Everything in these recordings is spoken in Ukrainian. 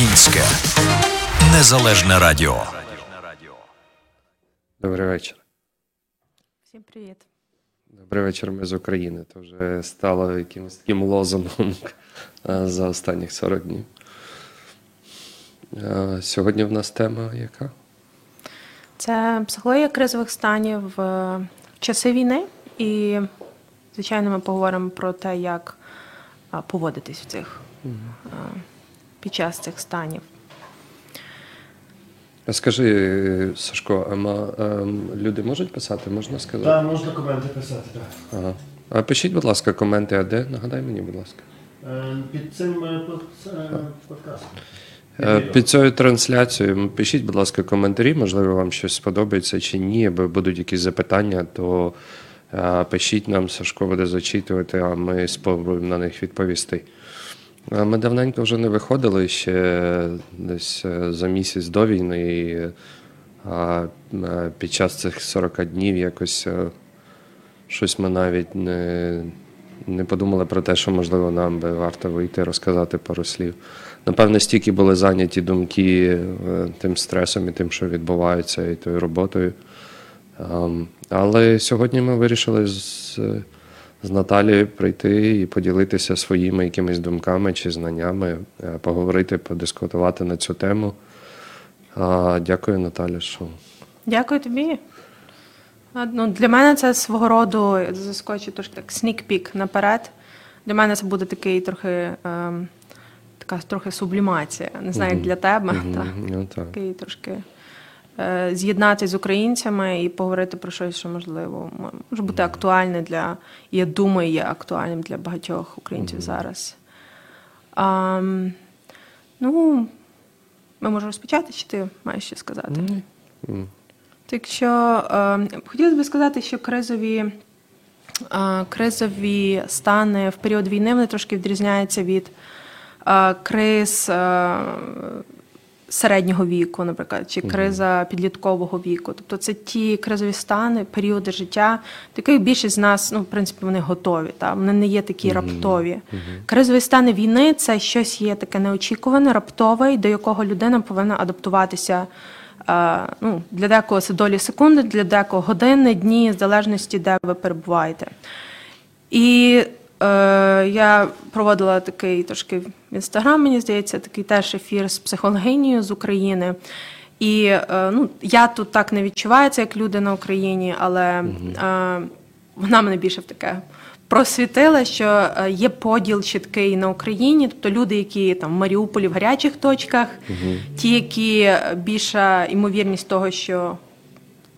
Українське незалежне радіо. Добрий вечір. Всім привіт. Добрий вечір, ми з України. Це вже стало якимось таким лозунгом е, за останніх 40 днів. Е, Сьогодні в нас тема яка? Це психологія кризових станів в часи війни, і, звичайно, ми поговоримо про те, як поводитись в цих а, під час цих станів. Скажи, Сашко, а люди можуть писати, можна сказати? Так, можна коменти писати, так. Ага. А пишіть, будь ласка, коменти, а де? Нагадай мені, будь ласка. Е, Під цим е, е, подкастом. Е, Під цією трансляцією пишіть, будь ласка, коментарі, можливо, вам щось сподобається чи ні, або будуть якісь запитання, то е, пишіть нам, Сашко буде зачитувати, а ми спробуємо на них відповісти. Ми давненько вже не виходили ще десь е, за місяць до війни. І, е, під час цих 40 днів якось е, щось ми навіть не, не подумали про те, що можливо нам би варто вийти розказати пару слів. Напевно, стільки були зайняті думки тим стресом і тим, що відбувається, і тою роботою. Ем, Але сьогодні ми вирішили з, з Наталією прийти і поділитися своїми якимись думками чи знаннями, е, поговорити, подискутувати на цю тему. А, Дякую, Наталя, що Дякую тобі. Ну, для мене це свого роду я заскочу трошки так снік-пік наперед. Для мене це буде такий трохи ем, така трохи сублімація. Не знаю, як для тебе. Та. ну, так. Такий трошки з'єднатися з українцями і поговорити про щось, що можливо може бути актуальне для, я думаю, є актуальним для багатьох українців зараз. А, ну, ми можемо розпочати, чи ти маєш що сказати? М. Так що е, хотілося б сказати, що кризові, е, кризові стани в період війни вони трошки відрізняються від е, криз е, середнього віку, наприклад, чи криза підліткового віку. Тобто це ті кризові стани, періоди життя, до яких більшість з нас, ну, в принципі, вони готові. Та? Вони не є такі раптові. Кризові стани війни це щось є таке неочікуване, раптове, до якого людина повинна адаптуватися. Е, ну, для декого це долі секунди, для декого години, дні, в залежності, де ви перебуваєте. І е, я проводила такий трошки в інстаграм, мені здається, такий теж ефір з психологинею з України. І е, ну, я тут так не відчуваю це як люди на Україні, але е, вона мене більше в таке просвітила, що е, є поділ чіткий на Україні, тобто люди, які там в Маріуполі в гарячих точках, ті, які більша ймовірність того, що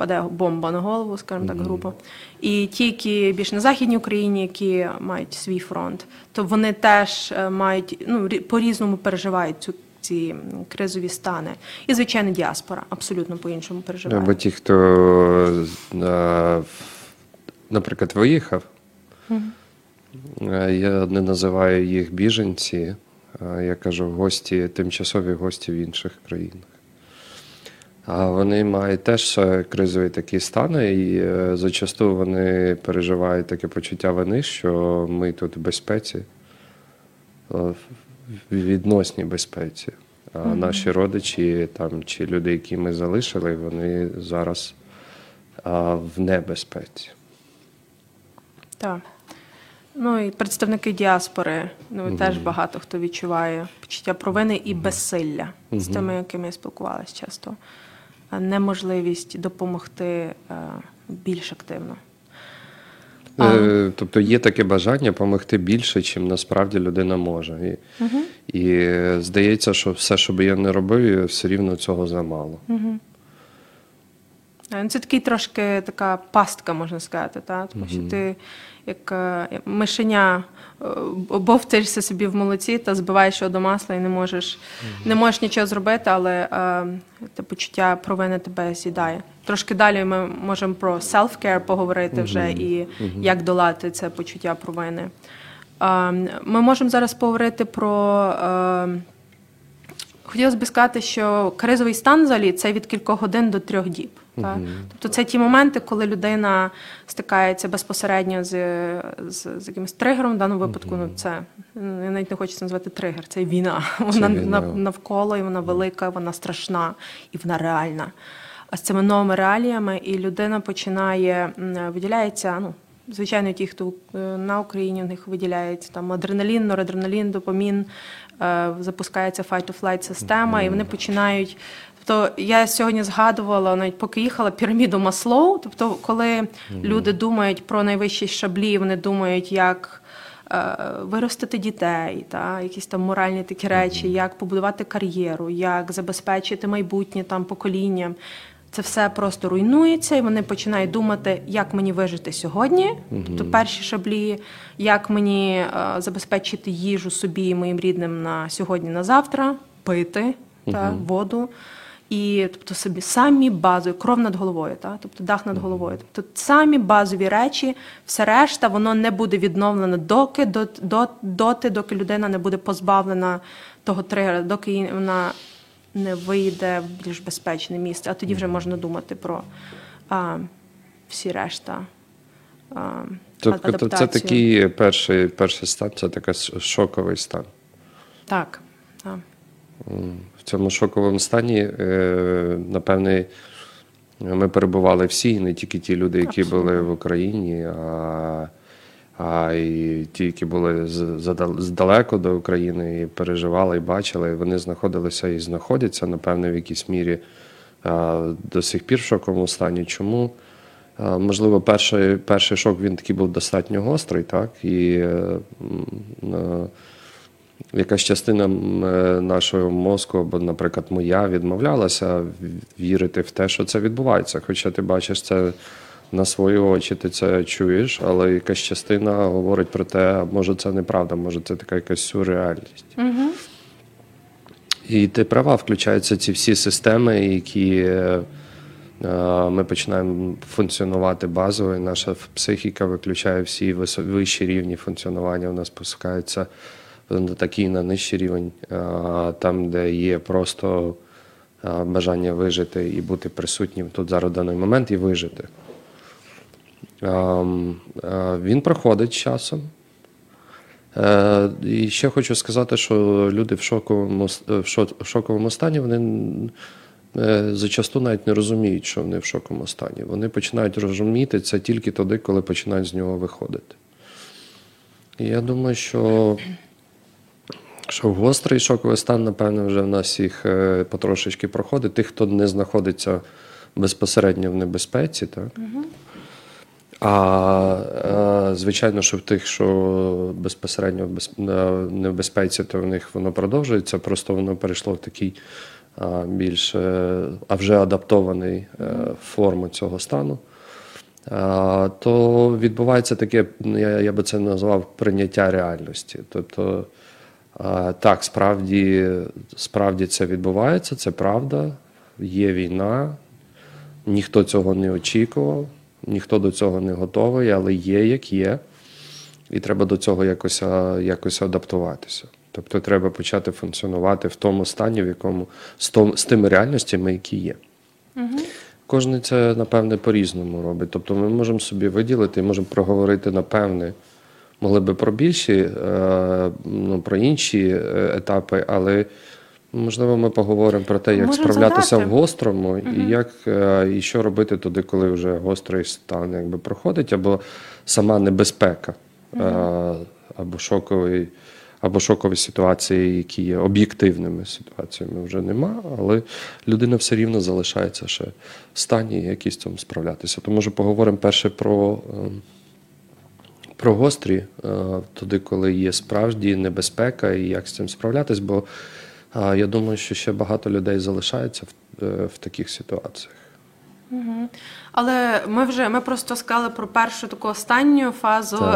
впаде бомба на голову, скажімо так, грубо. І ті, які більш на Західній Україні, які мають свій фронт, то вони теж е, мають ну, рі- по-різному переживають цю. Ці кризові стани. І, звичайно, діаспора абсолютно по-іншому переживає. Або ті, хто, е, наприклад, виїхав, Е, я не називаю їх біженці, я кажу гості, тимчасові гості в інших країнах. А вони мають теж е, кризові такі стани, і е, зачасту вони переживають таке почуття вини, що ми тут в безпеці, е, в відносній безпеці. А наші родичі там, чи люди, які ми залишили, вони зараз а, в небезпеці. Так. Ну і представники діаспори, ну теж багато хто відчуває почуття провини і безсилля з тими, якими я спілкувалася часто. А Неможливість допомогти е, більш активно. Е, Тобто є таке бажання допомогти більше, чим насправді людина може. І, і е, здається, що все, що би я не робив, все рівно цього замало. Е, Це такий трошки така пастка, можна сказати, та? тому що ти як е, мишеня е, бовтаєшся собі в молоці та збиваєш його до масла і не можеш, не можеш нічого зробити, але е, те почуття провини тебе з'їдає. Трошки далі ми можемо про self-care поговорити вже і як долати це почуття провини. Ми можемо зараз поговорити про. Хотілося б сказати, що кризовий стан взагалі це від кількох годин до трьох діб. Та? Тобто це ті моменти, коли людина стикається безпосередньо з, з, з якимось тригером. В даному випадку ну, це ну, я навіть не хочу це назвати тригер, це війна. Вона війна. навколо, і вона велика, вона страшна і вона реальна. А з цими новими реаліями, і людина починає виділяється. Ну, звичайно, ті, хто е, на Україні, в них виділяється там адреналін, норадреналін, допамін, е, запускається fight-to-flight система, і вони починають. Тобто я сьогодні згадувала, навіть поки їхала піраміду Маслоу. Тобто, коли люди думають про найвищі шаблі, вони думають, як е, виростити дітей, та, якісь там моральні такі речі, як побудувати кар'єру, як забезпечити майбутнє там поколінням. Це все просто руйнується, і вони починають думати, як мені вижити сьогодні. Тобто перші шаблі, як мені е, забезпечити їжу собі і моїм рідним на сьогодні, на завтра, пити та, воду. І тобто собі самі базові, кров над головою, та? тобто дах над головою. Тобто самі базові речі, все решта, воно не буде відновлено доки, до, до, доти, доки людина не буде позбавлена того тригера, доки вона не вийде в більш безпечне місце. А тоді вже можна думати про а, всі решта. А, Тобто це такий перший, перший стан, це такий шоковий стан. Так. так. В цьому шоковому стані, е, напевне, ми перебували всі, і не тільки ті люди, які були в Україні, а, а й ті, які були здалеку до України і переживали, і бачили. Вони знаходилися і знаходяться, напевне, в якійсь мірі до сих пір в шоковому стані. Чому? Можливо, перший, перший шок він такий був достатньо гострий, так? І е, якась частина е, нашого мозку, або, наприклад, моя, відмовлялася вірити в те, що це відбувається. Хоча ти бачиш це на свої очі, ти це чуєш, але якась частина говорить про те, може це неправда, може це така якась сюрреальність. І ти права, включаються ці всі системи, які е, е, ми починаємо функціонувати базово, і наша психіка виключає всі вищі рівні функціонування. У нас спускається на такий на нижчий рівень, е, там, де є просто е, бажання вижити і бути присутнім тут зараз в даний момент і вижити. Е, Він проходить часом. Е, І ще хочу сказати, що люди в шоковому, в шоковому стані вони е, зачасту навіть не розуміють, що вони в шоковому стані. Вони починають розуміти це тільки тоді, коли починають з нього виходити. І я думаю, що, що гострий шоковий стан, напевно, вже в нас всіх е, потрошечки проходить. Тих, хто не знаходиться безпосередньо в небезпеці, так? А, е, звичайно, що в тих, що безпосередньо в без- небезпеці, то в них воно продовжується, просто воно перейшло в такий а, більш е, а вже адаптований е, форму цього стану. А, то відбувається таке, я, я би це назвав прийняття реальності. Тобто, а, так, справді, справді це відбувається, це правда, є війна, ніхто цього не очікував, ніхто до цього не готовий, але є як є, і треба до цього якось, якось адаптуватися. Тобто треба почати функціонувати в тому стані, в якому з, том, з тими реальностями, які є. Кожен це, напевне, по-різному робить. Тобто ми можемо собі виділити, і можемо проговорити, напевне, могли би про більші, е, ну, про інші е, етапи, але можливо ми поговоримо про те, як Можемо справлятися задати. в гострому, і як е, і що робити тоді, коли вже гострий стан якби проходить, або сама небезпека, е, або шоковий. Або шокові ситуації, які є об'єктивними ситуаціями, вже нема, але людина все рівно залишається ще в стані якісь цим справлятися. То може поговоримо перше про, ем, про гострі, е, туди, коли є справді небезпека і як з цим справлятись, бо е, я думаю, що ще багато людей залишається в, е, в таких ситуаціях. Але ми вже ми просто сказали про першу таку останню фазу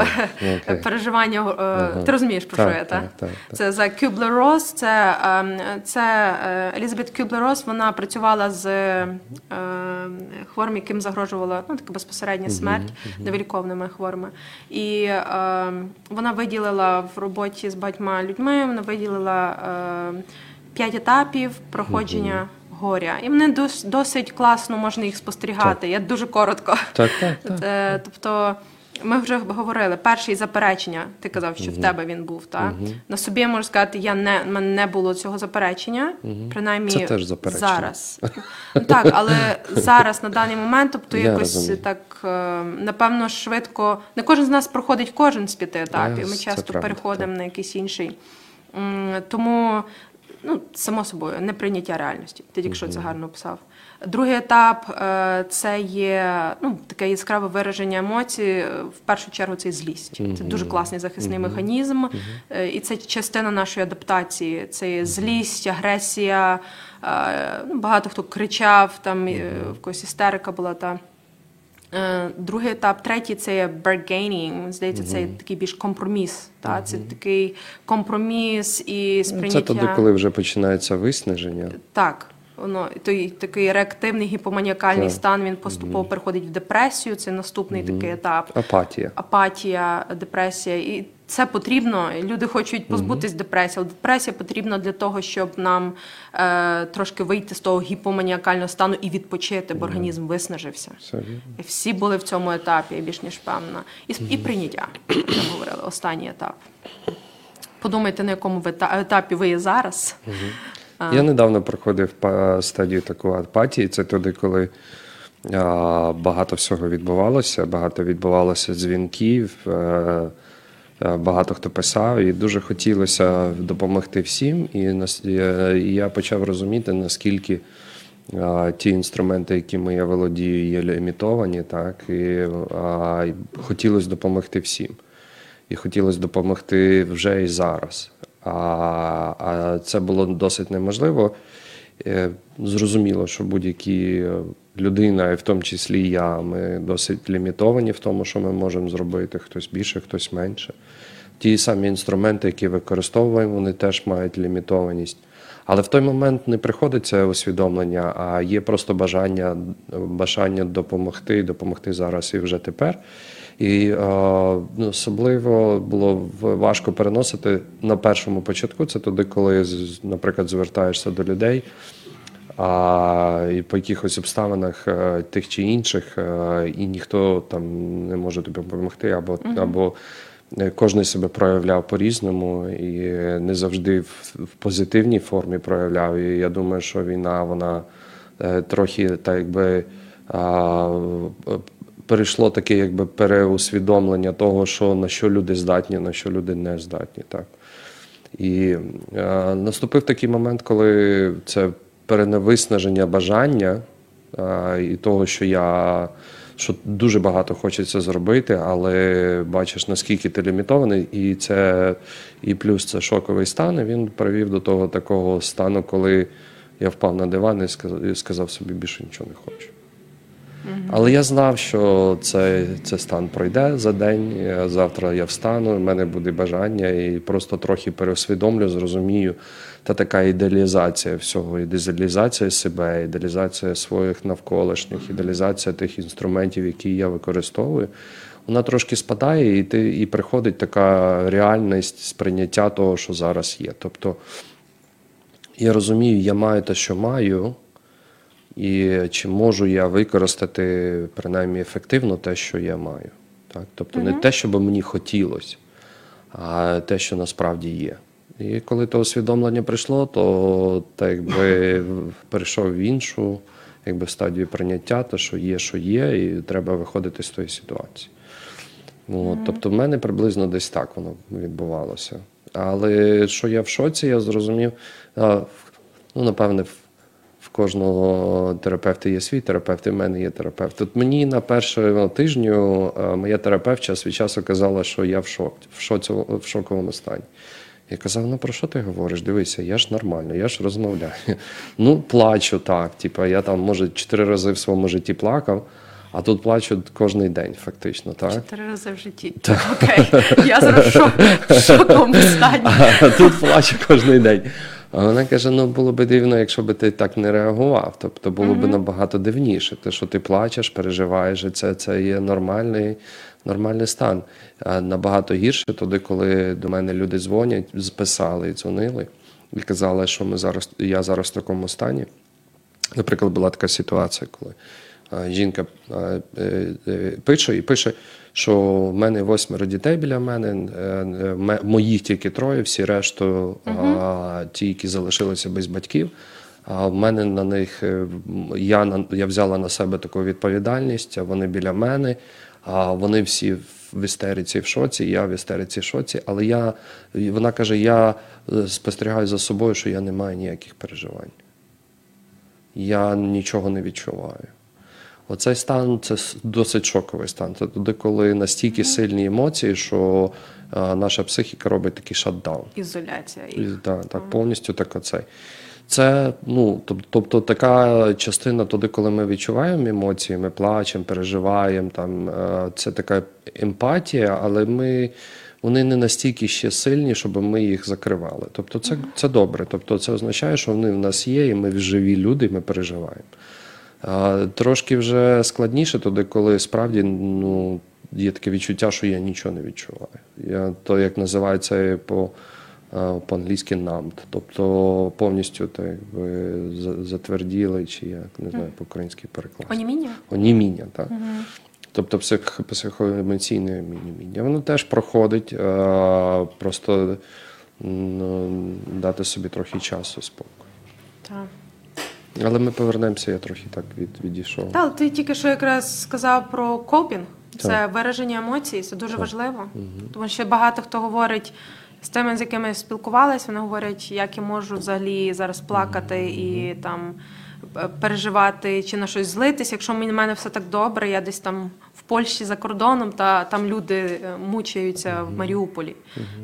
Так, переживання. е, Ти розумієш про Так, що я, так? так. Це за Кюблер-Росс. Це, ем, це е, Елізабет Кюблер-Росс, Вона працювала з е, хворими, яким загрожувала ну, така безпосередня смерть невиліковними хворими. І ем, вона виділила в роботі з багатьма людьми. Вона виділила. е, П'ять етапів проходження горя. І мене дос- досить класно можна їх спостерігати. Я дуже коротко. Так, так, так. Е, Тобто, ми вже говорили, перший заперечення, ти казав, що в тебе він був. Так? На собі я можу сказати, я не, в мене не було цього заперечення, принаймні Це теж заперечення. зараз. Ну, так, але зараз, на даний момент, тобто Я якось розумію. так, е, напевно, швидко. Не кожен з нас проходить кожен з п'яти етапів. Е, Ми часто правда, переходимо на якийсь інший. Тому, ну, само собою, неприйняття реальності. Ти тільки що це гарно описав. Другий етап е, це є ну, таке яскраве вираження емоцій. е, В першу чергу це злість. Це дуже класний захисний механізм, е, і це частина нашої адаптації. Це є злість, агресія. Ну, багато хто кричав, там в когось істерика була та. Е, Другий етап, третій це є bargaining. Здається, це є такий більш компроміс. Та? Це такий компроміс і Ну, сприйняття. Це тоді, коли вже починається виснаження. Так, воно той такий реактивний гіпоманіакальний Так. стан він поступово переходить в депресію. Це наступний такий етап. Апатія. Апатія, депресія. І це потрібно. Люди хочуть позбутись депресії, але депресія потрібна для того, щоб нам е, трошки вийти з того гіпоманіакального стану і відпочити, бо організм виснажився. І всі були в цьому етапі, я більш ніж певна. І, с- і прийняття, як ми говорили, останній етап. Подумайте, на якому етапі ви є зараз. Я недавно проходив стадію таку апатії. Це туди, коли багато всього відбувалося, багато відбувалося дзвінків, е, багато хто писав, і дуже хотілося допомогти всім. І, е, я почав розуміти, наскільки ті інструменти, якими я володію, є лімітовані, так, і хотілося допомогти всім. І хотілося допомогти вже і зараз. А це було досить неможливо. Е, Зрозуміло, що будь-які е, людина, і в тому числі я, ми досить лімітовані в тому, що ми можемо зробити, хтось більше, хтось менше. Ті самі інструменти, які використовуємо, вони теж мають лімітованість. Але в той момент не приходить це усвідомлення, а є просто бажання, бажання допомогти, допомогти зараз і вже тепер. І е, ну, особливо було важко переносити на першому початку. Це туди, коли, наприклад, звертаєшся до людей, а, і по якихось обставинах е, тих чи інших, е, і ніхто там не може тобі допомогти, або, або е, кожен себе проявляв по-різному і не завжди в, в позитивній формі проявляв. І я думаю, що війна вона трохи так якби. Перейшло таке якби переусвідомлення того, що на що люди здатні, на що люди не здатні. Так. І е, наступив такий момент, коли це переневиснаження бажання е, і того, що я що дуже багато хочеться зробити, але бачиш, наскільки ти лімітований, і це і плюс це шоковий стан. І він привів до того такого стану, коли я впав на диван і сказав, і сказав собі, більше нічого не хочу. Але я знав, що це, це стан пройде за день. е, Завтра я встану, в мене буде бажання, і просто трохи переусвідомлю, зрозумію. Та така ідеалізація всього, ідеалізація себе, ідеалізація своїх навколишніх, ідеалізація тих інструментів, які я використовую. Вона трошки спадає, і ти і приходить така реальність сприйняття того, що зараз є. Тобто я розумію, я маю те, що маю. І чи можу я використати принаймні ефективно те, що я маю. Так? Тобто не те, що би мені хотілося, а те, що насправді є. І коли то усвідомлення прийшло, то так якби перейшов в іншу якби, стадію прийняття, те, що є, що є, і треба виходити з тої ситуації. От, Тобто в мене приблизно десь так воно відбувалося. Але що я в шоці, я зрозумів, ну, напевне, в кожного терапевта є свій терапевт, і в мене є терапевт. От мені на першому тижню моя терапевт час від часу казала, що я в, шок, в, шоці, в шоковому стані. Я казав, ну про що ти говориш? Дивися, я ж нормально, я ж розмовляю. Ну, плачу так. Типа, я там, може, чотири рази в своєму житті плакав, а тут плачу кожен день, фактично, так? Чотири рази в житті. Окей, я зараз в шок- шоковому стані. А тут плачу кожен день. А вона каже: ну було б дивно, якщо б ти так не реагував. Тобто було б набагато дивніше. Те, що ти плачеш, переживаєш, і це, це є нормальний, нормальний стан. А набагато гірше тоді, коли до мене люди дзвонять, писали і дзвонили, і казали, що ми зараз, я зараз в такому стані. Наприклад, була така ситуація, коли жінка е, е, пише і пише, що в мене восьмеро дітей біля мене, е, е, моїх тільки троє, всі решту а, ті, які залишилися без батьків. А в мене на них е, я, я взяла на себе таку відповідальність, а вони біля мене, а вони всі в істериці в шоці, я в істериці в шоці. Але я, вона каже: я спостерігаю за собою, що я не маю ніяких переживань я нічого не відчуваю. Оцей стан це досить шоковий стан. Це туди, коли настільки сильні емоції, що наша психіка робить такий шатдаун. Ізоляція. І, так, так, повністю так оцей. Це, ну, тоб- тобто така частина туди, коли ми відчуваємо емоції, ми плачемо, переживаємо, там, це така емпатія, але ми, вони не настільки ще сильні, щоб ми їх закривали. Тобто це, це добре. Тобто це означає, що вони в нас є, і ми живі люди, і ми переживаємо. Трошки вже складніше туди, коли справді ну, є таке відчуття, що я нічого не відчуваю. Я, то, як називається по по-англійськи numbed, тобто повністю так, якби, затверділи, чи як не знаю, по-українськи переклад. Оніміння? Оніміння, так. Тобто псих, психоемоційне оніміння. Воно теж проходить, просто ну, дати собі трохи часу спокою. Так. Але ми повернемося, я трохи так від, відійшов. Та, ти тільки що якраз сказав про копінг. Це Так. вираження емоцій, це дуже важливо. Тому що багато хто говорить з тими, з якими спілкувалися, вони говорять, як я можу взагалі зараз плакати і там е, переживати чи на щось злитись, якщо в мене все так добре, я десь там в Польщі за кордоном, та там люди е, мучаються в Маріуполі.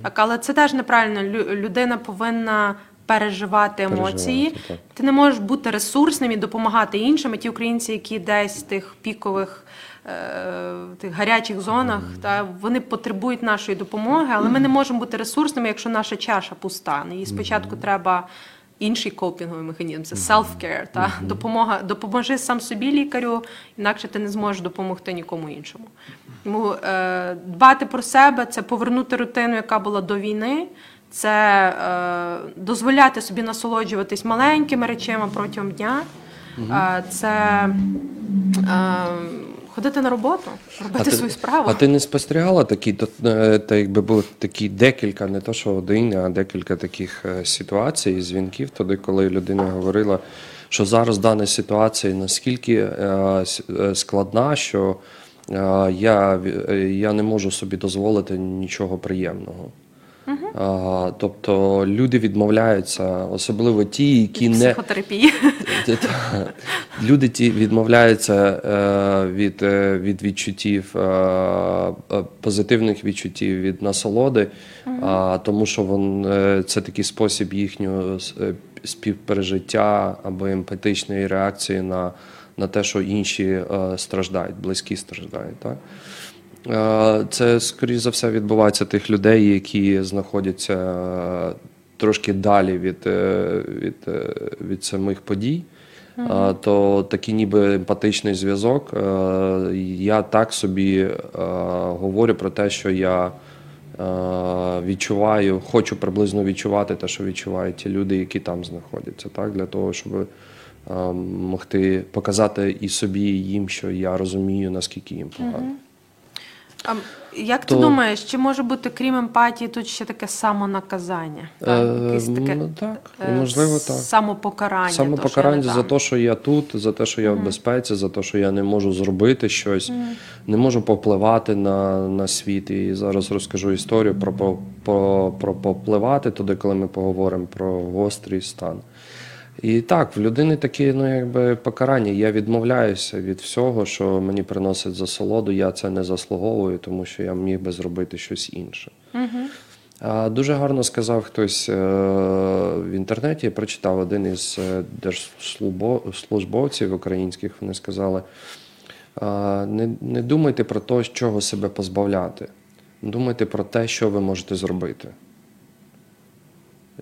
Так, але це теж неправильно. Лю- Людина повинна переживати емоції. Ти не можеш бути ресурсним і допомагати іншим. І ті українці, які десь в тих пікових е, тих гарячих зонах, та вони потребують нашої допомоги, але ми не можемо бути ресурсними, якщо наша чаша пуста. І спочатку треба. Інший копінговий механізм це self-care, та допомога допоможи сам собі лікарю, інакше ти не зможеш допомогти нікому іншому. Тому е, дбати про себе це повернути рутину, яка була до війни, це е, дозволяти собі насолоджуватись маленькими речами протягом дня. Е, це е, ходити на роботу, робити свою справу. А ти не спостерігала такі, то, е, та якби були такі декілька, не то що один, а декілька таких е, ситуацій, дзвінків, тоді, коли людина говорила, що зараз дана ситуація наскільки е, складна, що я, я не можу собі дозволити нічого приємного. А, тобто люди відмовляються, особливо ті, які не психотерапії. Та- та. Люди ті відмовляються е, від, е, від відчуттів, е, позитивних відчуттів від насолоди, а, тому що вон, це такий спосіб їхнього співпережиття або емпатичної реакції на, на те, що інші страждають, близькі страждають. Так? Е, Це, скоріш за все, відбувається тих людей, які знаходяться е, трошки далі від, е, від, від самих подій. Е, То такий ніби емпатичний зв'язок. Я так собі говорю про те, що я відчуваю, хочу приблизно відчувати те, що відчувають ті люди, які там знаходяться, так? для того, щоб могти показати і собі, і їм, що я розумію, наскільки їм погано. А як ти думаєш, чи може бути крім емпатії тут ще таке самонаказання? Так, Е, якесь таке, ну, так, е, можливо, так. Самопокарання. то, Самопокарання за те, що я тут, за те, що я в безпеці, за те, що я не можу зробити щось, не можу попливати на, на світ. І зараз розкажу історію про, про, про, про попливати туди, коли ми поговоримо про гострий стан. І так, в людини таке ну, якби покарання. Я відмовляюся від всього, що мені приносить засолоду. Я це не заслуговую, тому що я міг би зробити щось інше. А, Дуже гарно сказав хтось е, в інтернеті. Я прочитав один із е, держслужбовців українських. Вони сказали: не, не думайте про те, чого себе позбавляти. Думайте про те, що ви можете зробити.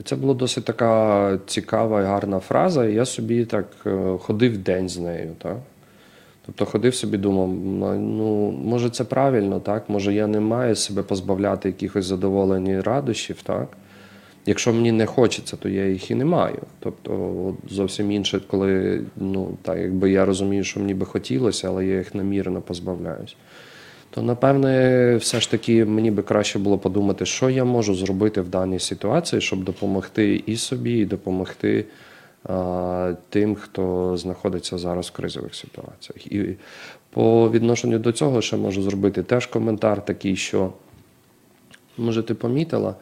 Це була досить така цікава і гарна фраза. І я собі так е, ходив день з нею. Так? Тобто ходив собі, думав, ну може це правильно, так? Може я не маю себе позбавляти якихось задоволень і радощів, так? Якщо мені не хочеться, то я їх і не маю. Тобто зовсім інше, коли ну, так, якби я розумію, що мені би хотілося, але я їх намірено позбавляюсь. То напевне, все ж таки мені би краще було подумати, що я можу зробити в даній ситуації, щоб допомогти і собі, і допомогти а, тим, хто знаходиться зараз в кризових ситуаціях. І по відношенню до цього ще можу зробити теж коментар такий, що може ти помітила.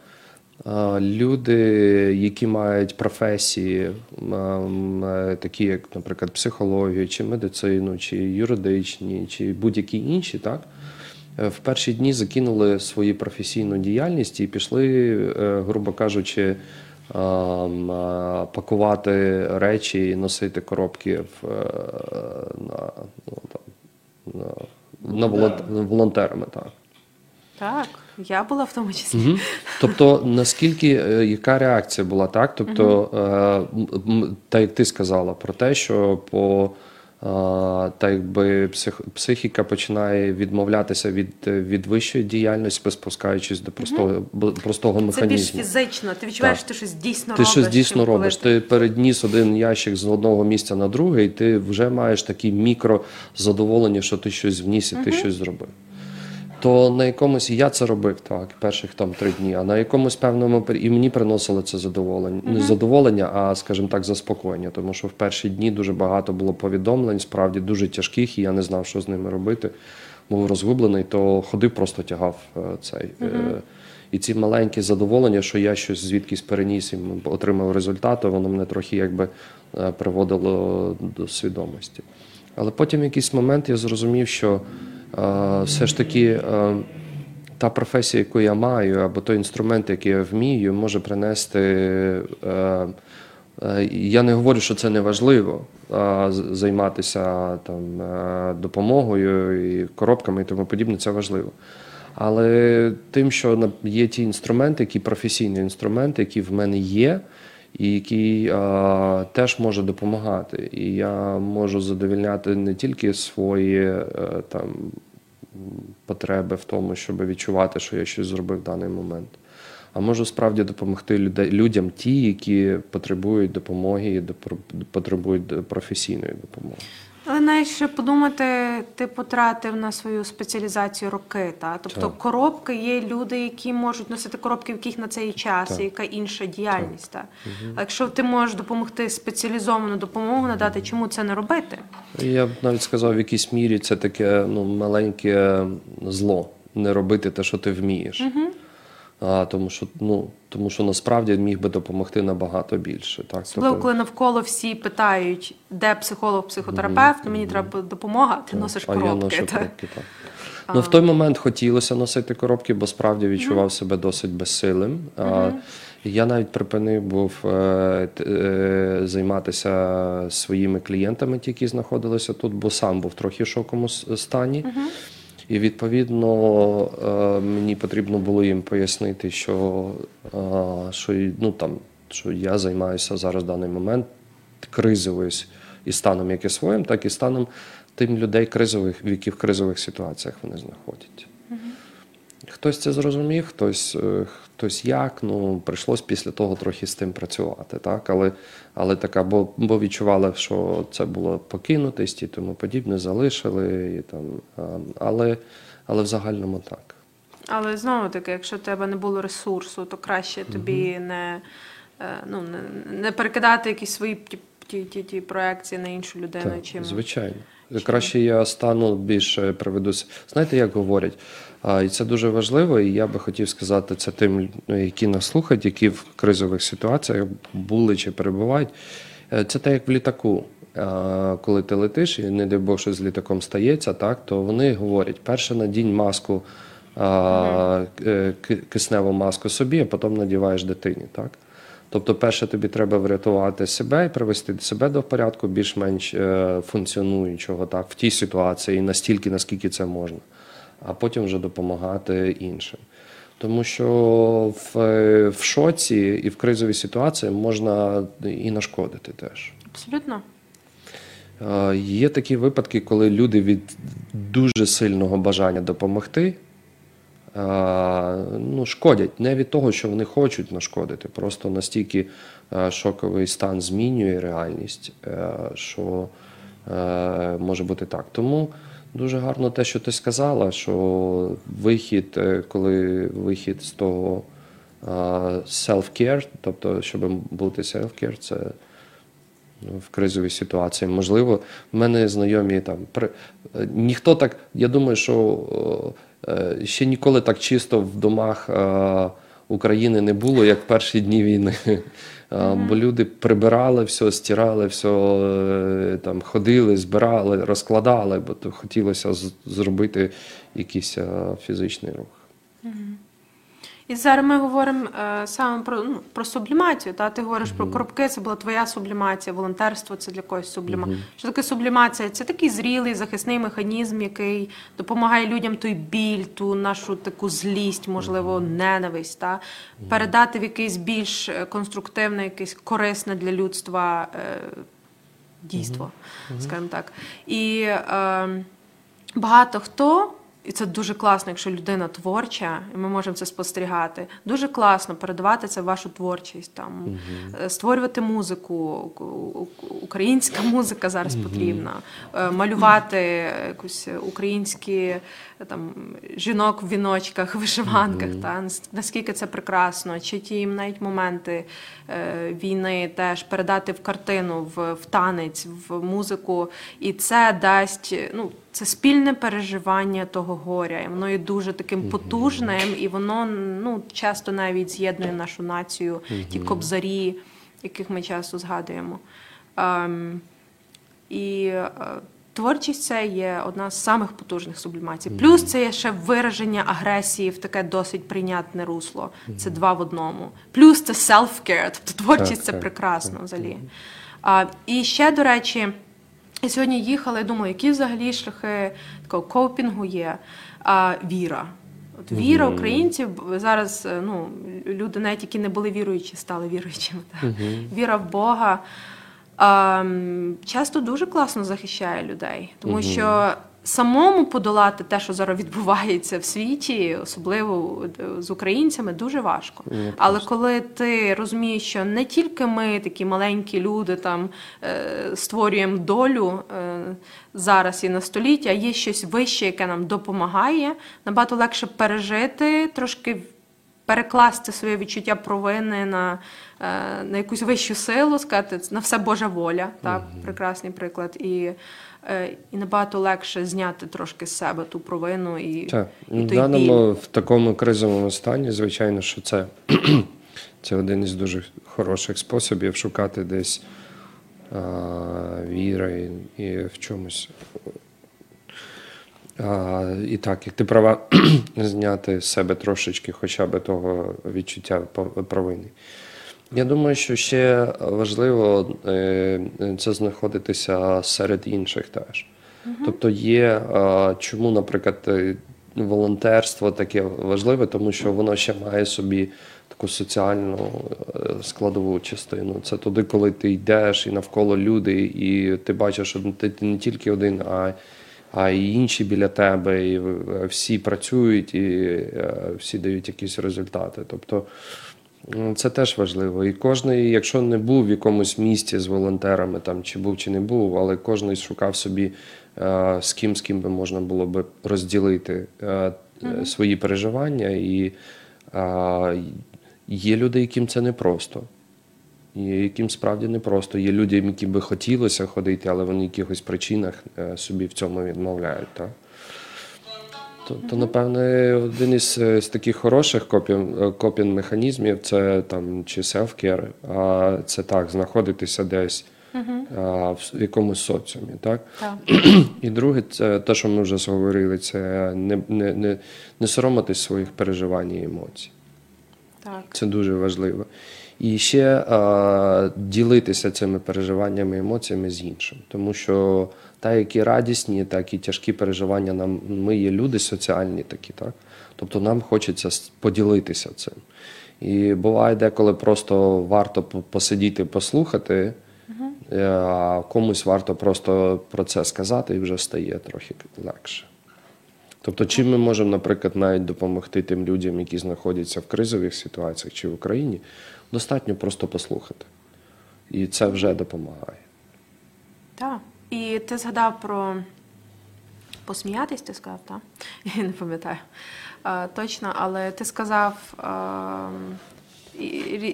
Люди, які мають професії, е, такі як, наприклад, психологію, чи медицину, чи юридичні, чи будь-які інші, так в перші дні закинули свою професійну діяльність і пішли, е, грубо кажучи, а, пакувати речі і носити коробки в, е, на, ну, там, на, на волон- волонтерами. Так. Так, я була в тому числі. Мгм. Тобто, наскільки е, яка реакція була, так? Тобто, е, м- так як ти сказала про те, що по так якби псих, психіка починає відмовлятися від, від вищої діяльності, спускаючись до простого, б- простого Це більш механізму. фізично. Ти відчуваєш, що ти щось дійсно Ти робиш. щось дійсно робиш. Ти передніс один ящик з одного місця на другий, і ти вже маєш такі мікрозадоволення, що ти щось вніс і ти щось зробив. То на якомусь я це робив так, перших там три дні, а на якомусь певному і мені приносило це задоволення. Не задоволення, а скажімо так, заспокоєння. Тому що в перші дні дуже багато було повідомлень, справді дуже тяжких, і я не знав, що з ними робити. Був розгублений, то ходив, просто тягав е, цей. е, І ці маленькі задоволення, що я щось звідкись переніс і отримав результати, воно мене трохи якби е, приводило до свідомості. Але потім в якийсь момент я зрозумів, що все ж таки е, та професія, яку я маю, або той інструмент, який я вмію, може принести. Е, е, я не говорю, що це не важливо займатися там допомогою і коробками і тому подібне, це важливо. Але тим, що є ті інструменти, які професійні інструменти, які в мене є, і який а, теж може допомагати. І я можу задовільняти не тільки свої а, там потреби в тому, щоб відчувати, що я щось зробив в даний момент. А можу справді допомогти людей, людям, ті, які потребують допомоги і потребують професійної допомоги. Але навіть ще подумати, ти потратив на свою спеціалізацію роки. Та? Тобто Так. коробки є люди, які можуть носити коробки, в яких на цей час, Так. і яка інша діяльність. Та? А якщо ти можеш допомогти спеціалізовану допомогу надати, чому це не робити? Я б навіть сказав, в якійсь мірі це таке ну, маленьке зло не робити те, що ти вмієш. А, тому, що, ну, тому що насправді міг би допомогти набагато більше. Так? Особливо, Тобто- коли навколо всі питають, де психолог, психотерапевт, ну, мені треба допомога, ти носиш а я коробки. ношу та? коробки, так. Ну, в той момент хотілося носити коробки, бо справді відчував себе досить безсилим. А, Я навіть припинив був е, е, займатися своїми клієнтами, ті, які знаходилися тут, бо сам був трохи в шоковому с- стані. І відповідно е, мені потрібно було їм пояснити, що, е, що, ну, там, що я займаюся зараз в даний момент кризовою і станом як і своїм, так і станом тим людей кризових, в яких кризових ситуаціях вони знаходяться. Хтось це зрозумів, хтось, е, хтось як. Ну, прийшлось після того трохи з тим працювати. Так? Але, але така, бо, бо відчували, що це було покинутість і тому подібне, залишили. І, там, але, але в загальному так. Але знову таки, якщо в тебе не було ресурсу, то краще тобі не, е, ну, не, не перекидати якісь свої ті, ті, ті, проекції на іншу людину. Так, чим... звичайно. Краще я стану більше приведу. с- Знаєте, як говорять? А, і це дуже важливо, і я би хотів сказати це тим, ну, які нас слухають, які в кризових ситуаціях були чи перебувають. Е, Це так, як в літаку. Коли ти летиш, і не дай Бог, що з літаком стається, так, то вони говорять: перше надінь маску, е, кисневу маску собі, а потім надіваєш дитині. Так? Тобто, перше, тобі треба врятувати себе і привести себе до порядку, більш-менш е, функціонуючого так, в тій ситуації, настільки, наскільки це можна, а потім вже допомагати іншим. Тому що в, е, в шоці і в кризовій ситуації можна і нашкодити теж. Абсолютно. Е, Є такі випадки, коли люди від дуже сильного бажання допомогти ну, шкодять не від того, що вони хочуть нашкодити, просто настільки е, шоковий стан змінює реальність, е, що е, може бути так. Тому дуже гарно те, що ти сказала, що вихід, е, коли вихід з того е, self-care, тобто, щоб бути self-care, це ну, в кризовій ситуації. Можливо, в мене знайомі там при... е, ніхто так. Я думаю, що е, е, ще ніколи так чисто в домах е, України не було, як в перші дні війни. Е, Бо люди прибирали все, стирали все, е, там ходили, збирали, розкладали, бо то хотілося зробити якийсь е, фізичний рух. І зараз ми говоримо е, саме про, ну, про сублімацію. Та? Ти говориш про коробки, це була твоя сублімація, волонтерство це для когось сублімація. Що таке сублімація? Це такий зрілий захисний механізм, який допомагає людям той біль, ту нашу таку злість, можливо, ненависть, та? передати в якийсь більш е, конструктивне, якесь корисне для людства е, дійство, скажімо так. І е, багато хто. І це дуже класно, якщо людина творча, і ми можемо це спостерігати. Дуже класно передавати це в вашу творчість, там е, створювати музику. Українська музика зараз потрібна, е, малювати якусь українські там жінок в віночках, вишиванках. Та наскільки це прекрасно, чи ті навіть моменти е, війни теж передати в картину, в, в танець, в музику, і це дасть ну. Це спільне переживання того горя, і воно є дуже таким потужним, і воно ну часто навіть з'єднує нашу націю, ті кобзарі, яких ми часто згадуємо. Ем, і е, творчість це є одна з самих потужних сублімацій. Плюс це є ще вираження агресії в таке досить прийнятне русло. Це два в одному. Плюс це self-care, тобто творчість Так, це так, прекрасно взагалі. А, і ще, до речі, я сьогодні їхала і думаю, які взагалі шляхи такого копінгу є. А, віра. От віра українців зараз е, ну, люди, навіть які не були віруючі, стали віруючими. Так? Віра в Бога а, часто дуже класно захищає людей, тому що самому подолати те, що зараз відбувається в світі, особливо е, з українцями, дуже важко. Але коли ти розумієш, що не тільки ми, такі маленькі люди, там е, створюємо долю е, зараз і на століття, а є щось вище, яке нам допомагає, набагато легше пережити, трошки перекласти своє відчуття провини на, на якусь вищу силу, сказати на все Божа воля, так, прекрасний приклад. І, і набагато легше зняти трошки з себе ту провину і, Так, і в той даному в такому кризовому стані, звичайно, що це, це один із дуже хороших способів шукати десь а, віри і, і в чомусь. А, і так, як ти права зняти з себе трошечки хоча б того відчуття провини. Я думаю, що ще важливо е, це знаходитися серед інших теж. Тобто є, чому, наприклад, е, волонтерство таке важливе, тому що воно ще має собі таку соціальну е, складову частину. Це туди, коли ти йдеш і навколо люди, і ти бачиш, що ти не тільки один, а, а і інші біля тебе, і всі працюють, і всі дають якісь результати. Тобто Це теж важливо. І кожен, якщо не був в якомусь місті з волонтерами, там чи був, чи не був, але кожен шукав собі е, з ким, з ким би можна було би розділити е, свої переживання. І е, є люди, яким це непросто. Є яким справді непросто. Є люди, яким би хотілося ходити, але вони в якихось причинах собі в цьому відмовляють. Так? То, то напевне, один із, е, з таких хороших копін, копін механізмів це там чи self-care, а це так, знаходитися десь а, в якомусь соціумі. Так? Так. І друге, це те, що ми вже говорили, це не, не, не, не соромитись своїх переживань і емоцій. Так. Це дуже важливо. І ще а, ділитися цими переживаннями емоціями з іншим. Тому що так, як і радісні, так і тяжкі переживання нам ми є люди соціальні такі, так? Тобто нам хочеться поділитися цим. І буває деколи просто варто посидіти, послухати, е, а комусь варто просто про це сказати, і вже стає трохи легше. Тобто, чим ми можемо, наприклад, навіть допомогти тим людям, які знаходяться в кризових ситуаціях чи в Україні, достатньо просто послухати. І це вже допомагає. Так. І ти згадав про посміятись, ти сказав, так? Я не пам'ятаю а, точно, але ти сказав а,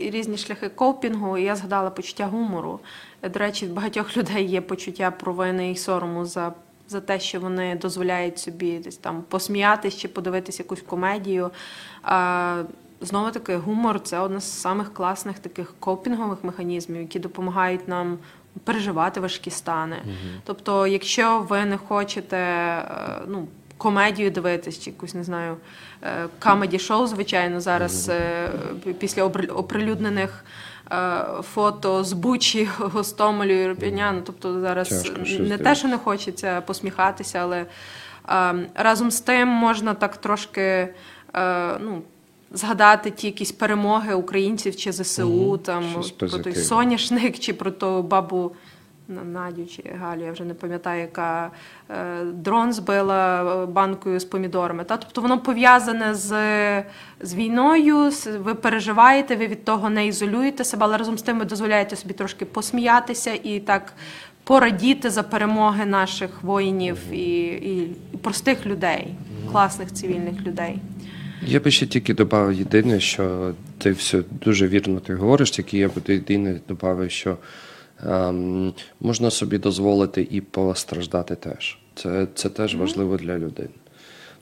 різні шляхи копінгу, і я згадала почуття гумору. До речі, в багатьох людей є почуття провини і сорому за, за те, що вони дозволяють собі десь там посміятись чи подивитись якусь комедію. А, Знову таки, гумор це одна з самих класних таких копінгових механізмів, які допомагають нам переживати важкі стани. Тобто, якщо ви не хочете е, ну, комедію дивитись, чи якусь не знаю, камеді шоу, звичайно, зараз е, після оприлюднених. е, Фото з Бучі, Гостомелю, Ірпеня. Ну, тобто зараз Тяжко не те, що не хочеться посміхатися, але е, разом з тим можна так трошки ну, згадати ті якісь перемоги українців чи ЗСУ, там Щось про той соняшник чи про ту бабу. На- Надю чи Галю, я вже не пам'ятаю, яка е, дрон збила е, банкою з помідорами. Та? Тобто воно пов'язане з, з війною, ви переживаєте, ви від того не ізолюєте себе, але разом з тим ви дозволяєте собі трошки посміятися і так порадіти за перемоги наших воїнів і, і простих людей, класних цивільних людей. Я би ще тільки додав єдине, що ти все дуже вірно ти говориш, тільки я б єдине додав, що ем, можна собі дозволити і постраждати теж. Це, це теж важливо для людини.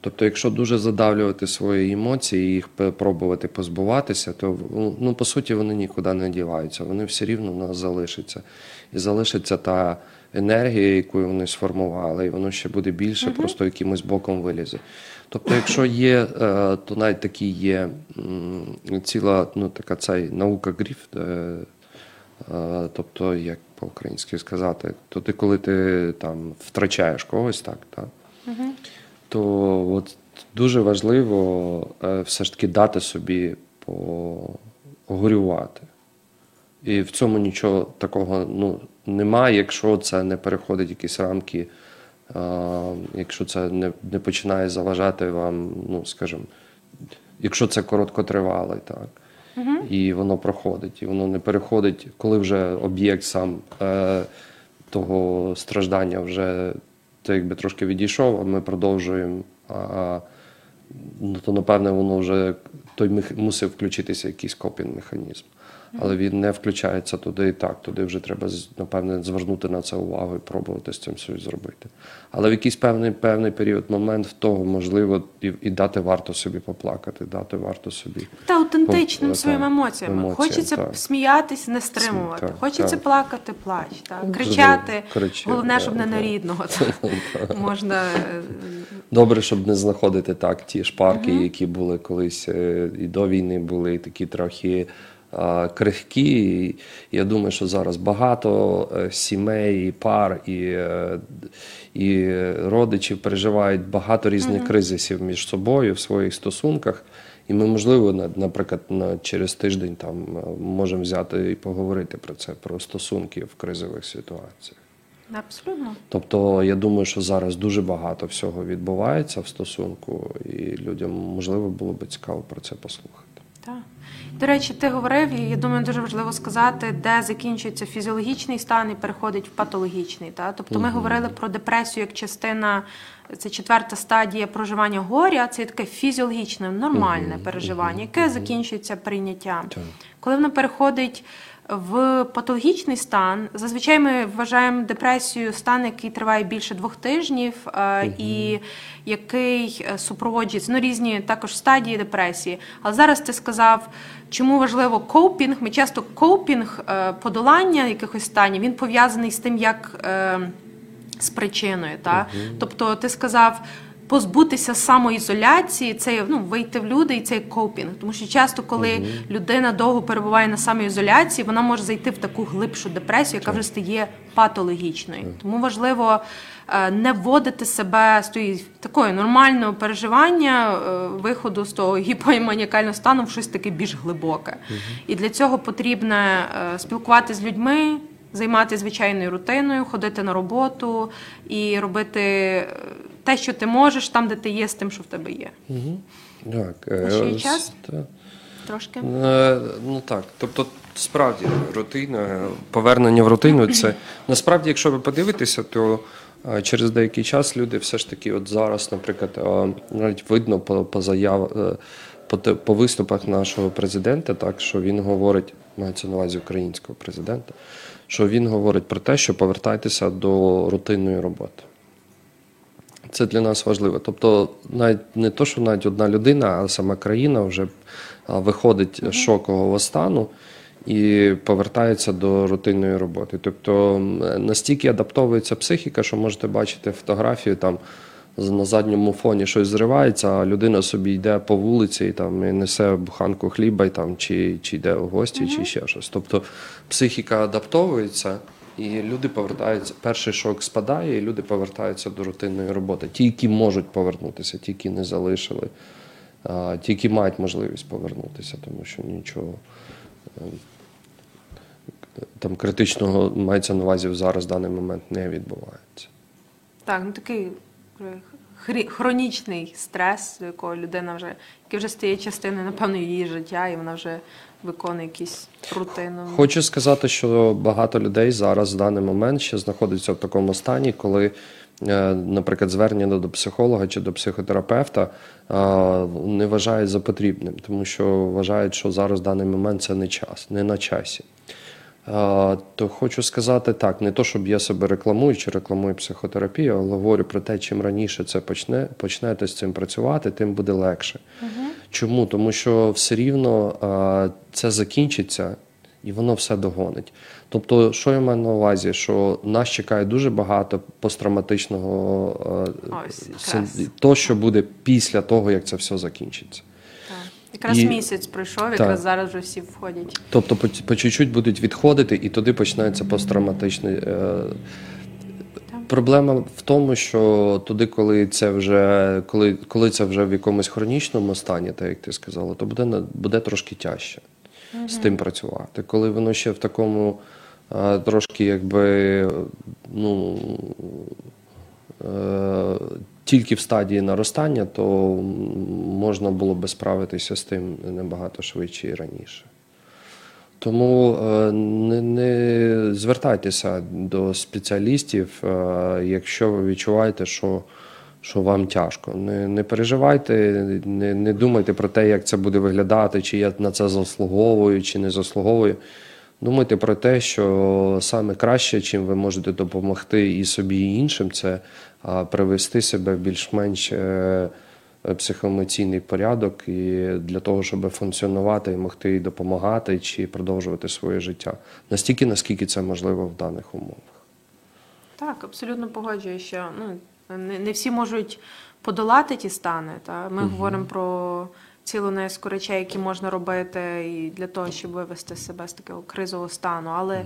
Тобто, якщо дуже задавлювати свої емоції і їх пробувати позбуватися, то ну, ну, по суті вони нікуди не діваються. Вони все рівно в нас залишаться. І залишиться та енергія, яку вони сформували, і воно ще буде більше, просто якимось боком вилізе. Тобто, якщо є, е, то навіть такі є ціла ну, така цей наука гріф, е, тобто, як по-українськи сказати, то ти коли ти там втрачаєш когось, так, так? то от дуже важливо е, все ж таки дати собі погорювати. І в цьому нічого такого ну, немає, якщо це не переходить якісь рамки, якщо це не, не починає заважати вам, ну, скажімо, якщо це короткотривалий, так. І воно проходить, і воно не переходить, коли вже об'єкт сам е, того страждання вже то якби трошки відійшов, а ми продовжуємо. А, ну, то напевне воно вже той мусив включитися якийсь копінг механізм. Але він не включається туди і так. Туди вже треба напевне звернути на це увагу і пробувати з цим щось зробити. Але в якийсь певний певний період, момент в того можливо і, і дати варто собі поплакати, дати варто собі. Та аутентичним Пов- своїми так, емоціями. емоціям, Хочеться так. сміятись, не стримувати. так, Хочеться так. плакати, плач. Так. Кричати. кричи, Головне, щоб не на рідного. Можна е, Добре, щоб не знаходити так ті шпарки, які були колись е, і до війни, були такі трохи крихкі. Я думаю, що зараз багато е, сімей, і пар і, е, і родичів переживають багато різних кризисів між собою в своїх стосунках. І ми, можливо, на- наприклад, на, через тиждень там е, можемо взяти і поговорити про це, про стосунки в кризових ситуаціях. абсолютно. Тобто, я думаю, що зараз дуже багато всього відбувається в стосунку, і людям можливо було би цікаво про це послухати. Так. До речі, ти говорив, і я думаю, дуже важливо сказати, де закінчується фізіологічний стан і переходить в патологічний. Та? Тобто ми говорили про депресію як частина, це четверта стадія проживання горя, це таке фізіологічне, нормальне переживання, яке закінчується прийняттям. Так. Коли воно переходить в патологічний стан, зазвичай ми вважаємо депресію стан, який триває більше двох тижнів, е, і який е, супроводжується ну, різні також стадії депресії. Але зараз ти сказав, чому важливо коупінг. Ми часто коупінг, е, подолання якихось станів, він пов'язаний з тим, як. з причиною. Та? Тобто ти сказав. Позбутися самоізоляції, це ну, вийти в люди і це копінг. Тому що часто, коли людина довго перебуває на самоізоляції, вона може зайти в таку глибшу депресію, яка вже стає патологічною. Тому важливо е, не вводити себе з тої такої нормального переживання, е, виходу з того гіпоманіакального стану в щось таке більш глибоке. І для цього потрібно е, спілкуватися з людьми, займатися звичайною рутиною, ходити на роботу і робити те, що ти можеш, там, де ти є, з тим, що в тебе є. Так, А ще є час? та. Трошки. Е, Ну так, тобто, справді рутина, повернення в рутину це насправді, якщо ви подивитеся, то е, через деякий час люди все ж таки, от зараз, наприклад, е, навіть видно по, по заяв, по, по виступах нашого президента, так що він говорить, мається на увазі українського президента, що він говорить про те, що повертайтеся до рутинної роботи. Це для нас важливо. Тобто, навіть не то, що навіть одна людина, а сама країна вже виходить з шокового стану і повертається до рутинної роботи. Тобто настільки адаптовується психіка, що можете бачити фотографію там. На задньому фоні щось зривається, а людина собі йде по вулиці і там і несе буханку хліба, і там чи, чи йде в гості, чи ще щось. Тобто психіка адаптовується, і люди повертаються. Перший шок спадає, і люди повертаються до рутинної роботи. Ті, які можуть повернутися, ті, які не залишили, ті, які мають можливість повернутися, тому що нічого е, там критичного мається на увазі зараз в даний момент не відбувається. Так, ну такий е, хронічний стрес, до якого людина вже, який вже стає частиною, напевно, її життя, і вона вже виконує якісь рутину. Хочу сказати, що багато людей зараз в даний момент ще знаходиться в такому стані, коли, е, наприклад, звернення до психолога чи до психотерапевта не вважають за потрібним, тому що вважають, що зараз в даний момент це не час, не на часі. То хочу сказати так, не то, щоб я себе рекламую чи рекламую психотерапію, але говорю про те, чим раніше це почне, почнете з цим працювати, тим буде легше. Чому? Тому що все рівно це закінчиться і воно все догонить. Тобто, що я маю на увазі, що нас чекає дуже багато посттравматичного Ось, син- то, що буде після того, як це все закінчиться. Так. Якраз І- місяць пройшов, Так. якраз зараз вже всі входять. Тобто по, по чуть-чуть будуть відходити, і туди починається посттравматичний. Е, Проблема в тому, що туди, коли це вже коли, коли це вже в якомусь хронічному стані, так як ти сказала, то буде буде трошки тяжче з тим працювати. Коли воно ще в такому е, трошки якби ну е, тільки в стадії наростання, то можна було би справитися з тим набагато швидше і раніше. Тому е, не, не звертайтеся до спеціалістів, е, якщо ви відчуваєте, що, що вам тяжко. Не, не переживайте, не, не думайте про те, як це буде виглядати, чи я на це заслуговую, чи не заслуговую. Думайте про те, що саме краще, чим ви можете допомогти і собі, і іншим, це привести себе в більш-менш е, психоемоційний порядок і для того, щоб функціонувати і могти допомагати чи продовжувати своє життя настільки, наскільки це можливо в даних умовах. Так, абсолютно погоджуюся, що ну, не, не всі можуть подолати ті стани. Та? Ми говоримо про цілу низку речей, які можна робити і для того, щоб вивести себе з такого кризового стану. Але,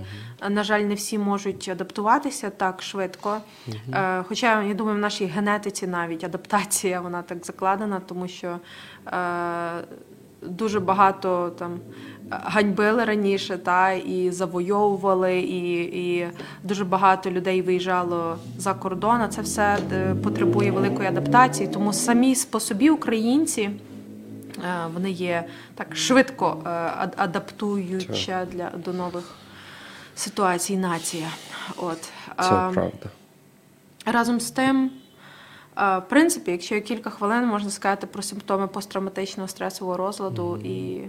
на жаль, не всі можуть адаптуватися так швидко. Е, Хоча, я думаю, в нашій генетиці навіть адаптація вона так закладена, тому що е, дуже багато там ганьбили раніше, та і завойовували, і, і дуже багато людей виїжджало за кордон. А Це все е, потребує великої адаптації. Тому самі по собі українці. Е, Вони є так швидко е, ад- адаптуюча для до нових ситуацій нація. От Це Ем, правда. Разом з тим, е, в принципі, якщо є кілька хвилин, можна сказати про симптоми посттравматичного стресового розладу і,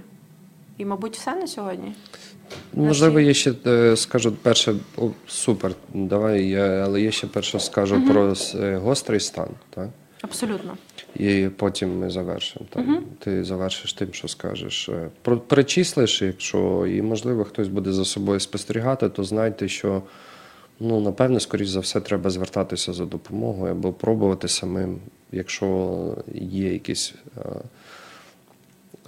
і, мабуть, все на сьогодні. Можливо, я ще скажу перше, о, супер, давай я, але я ще перше скажу про е, гострий стан, так? Абсолютно. І потім ми завершимо. Так? Ти завершиш тим, що скажеш. Е, Про перечислиш, якщо і можливо хтось буде за собою спостерігати, то знайте, що ну напевне, скоріш за все, треба звертатися за допомогою або пробувати самим, якщо є якісь. е,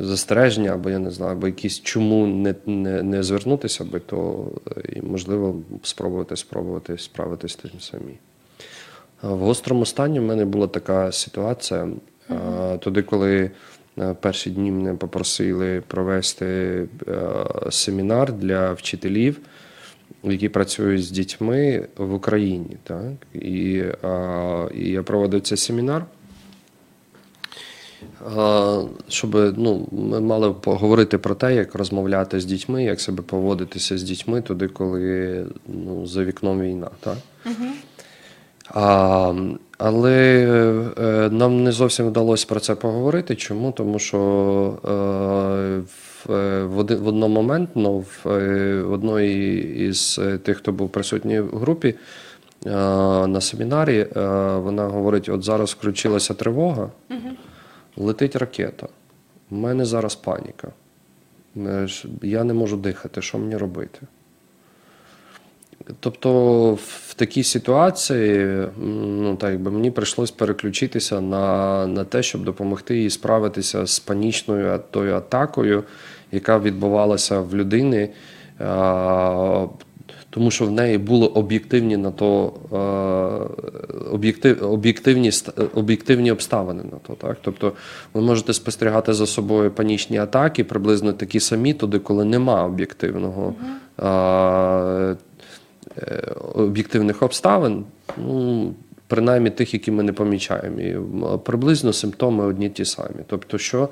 Застереження, або я не знаю, або якісь чому не, не, не звернутися би, то е, і, можливо спробувати спробувати справитися з тим самі. В гострому стані в мене була така ситуація. А, Тоді, коли е, перші дні мене попросили провести е, семінар для вчителів, які працюють з дітьми в Україні. Так? І, і я проводив цей семінар. Щоб ну, ми мали поговорити про те, як розмовляти з дітьми, як себе поводитися з дітьми туди, коли ну, за вікном війна. Так? А, але е, нам не зовсім вдалося про це поговорити. Чому? Тому що е, в, е, в, один, в одному момент, ну, в, е, в одної із е, тих, хто був присутній в групі е, на семінарі, е, вона говорить: от зараз включилася тривога, летить ракета. У мене зараз паніка. Е, Я не можу дихати, що мені робити? Тобто в такій ситуації ну, так, якби мені прийшлось переключитися на, на те, щоб допомогти їй справитися з панічною тою атакою, яка відбувалася в людини, а, тому що в неї були об'єктивні на то а, об'єктив, об'єктивні, об'єктивні обставини на то. Так? Тобто ви можете спостерігати за собою панічні атаки, приблизно такі самі, туди, коли нема об'єктивного. а, е, об'єктивних обставин, ну, принаймні тих, які ми не помічаємо. І приблизно симптоми одні ті самі. Тобто, що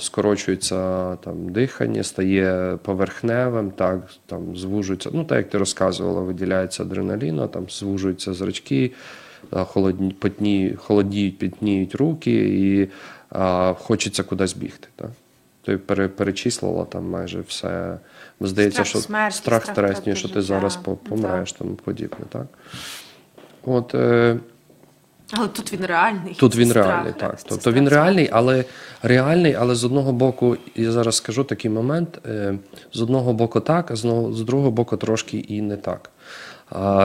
скорочується там, дихання, стає поверхневим, так, там, звужується, ну так як ти розказувала, виділяється адреналіна, там звужуються зрачки, холодні, потні, холодіють, пітніють руки і а, хочеться кудись бігти. Так? Ти пере- перечислила там майже все. Здається, Страх що смерті, страх страх тресні, втрати що ти життя. зараз Так. помреш, тому подібне, так? От, е, Але тут він реальний. Тут він страх, реальний, так. страх Тобто він реальний, але реальний, але з одного боку, я зараз скажу такий момент: е, з одного боку так, а з другого боку трошки і не так.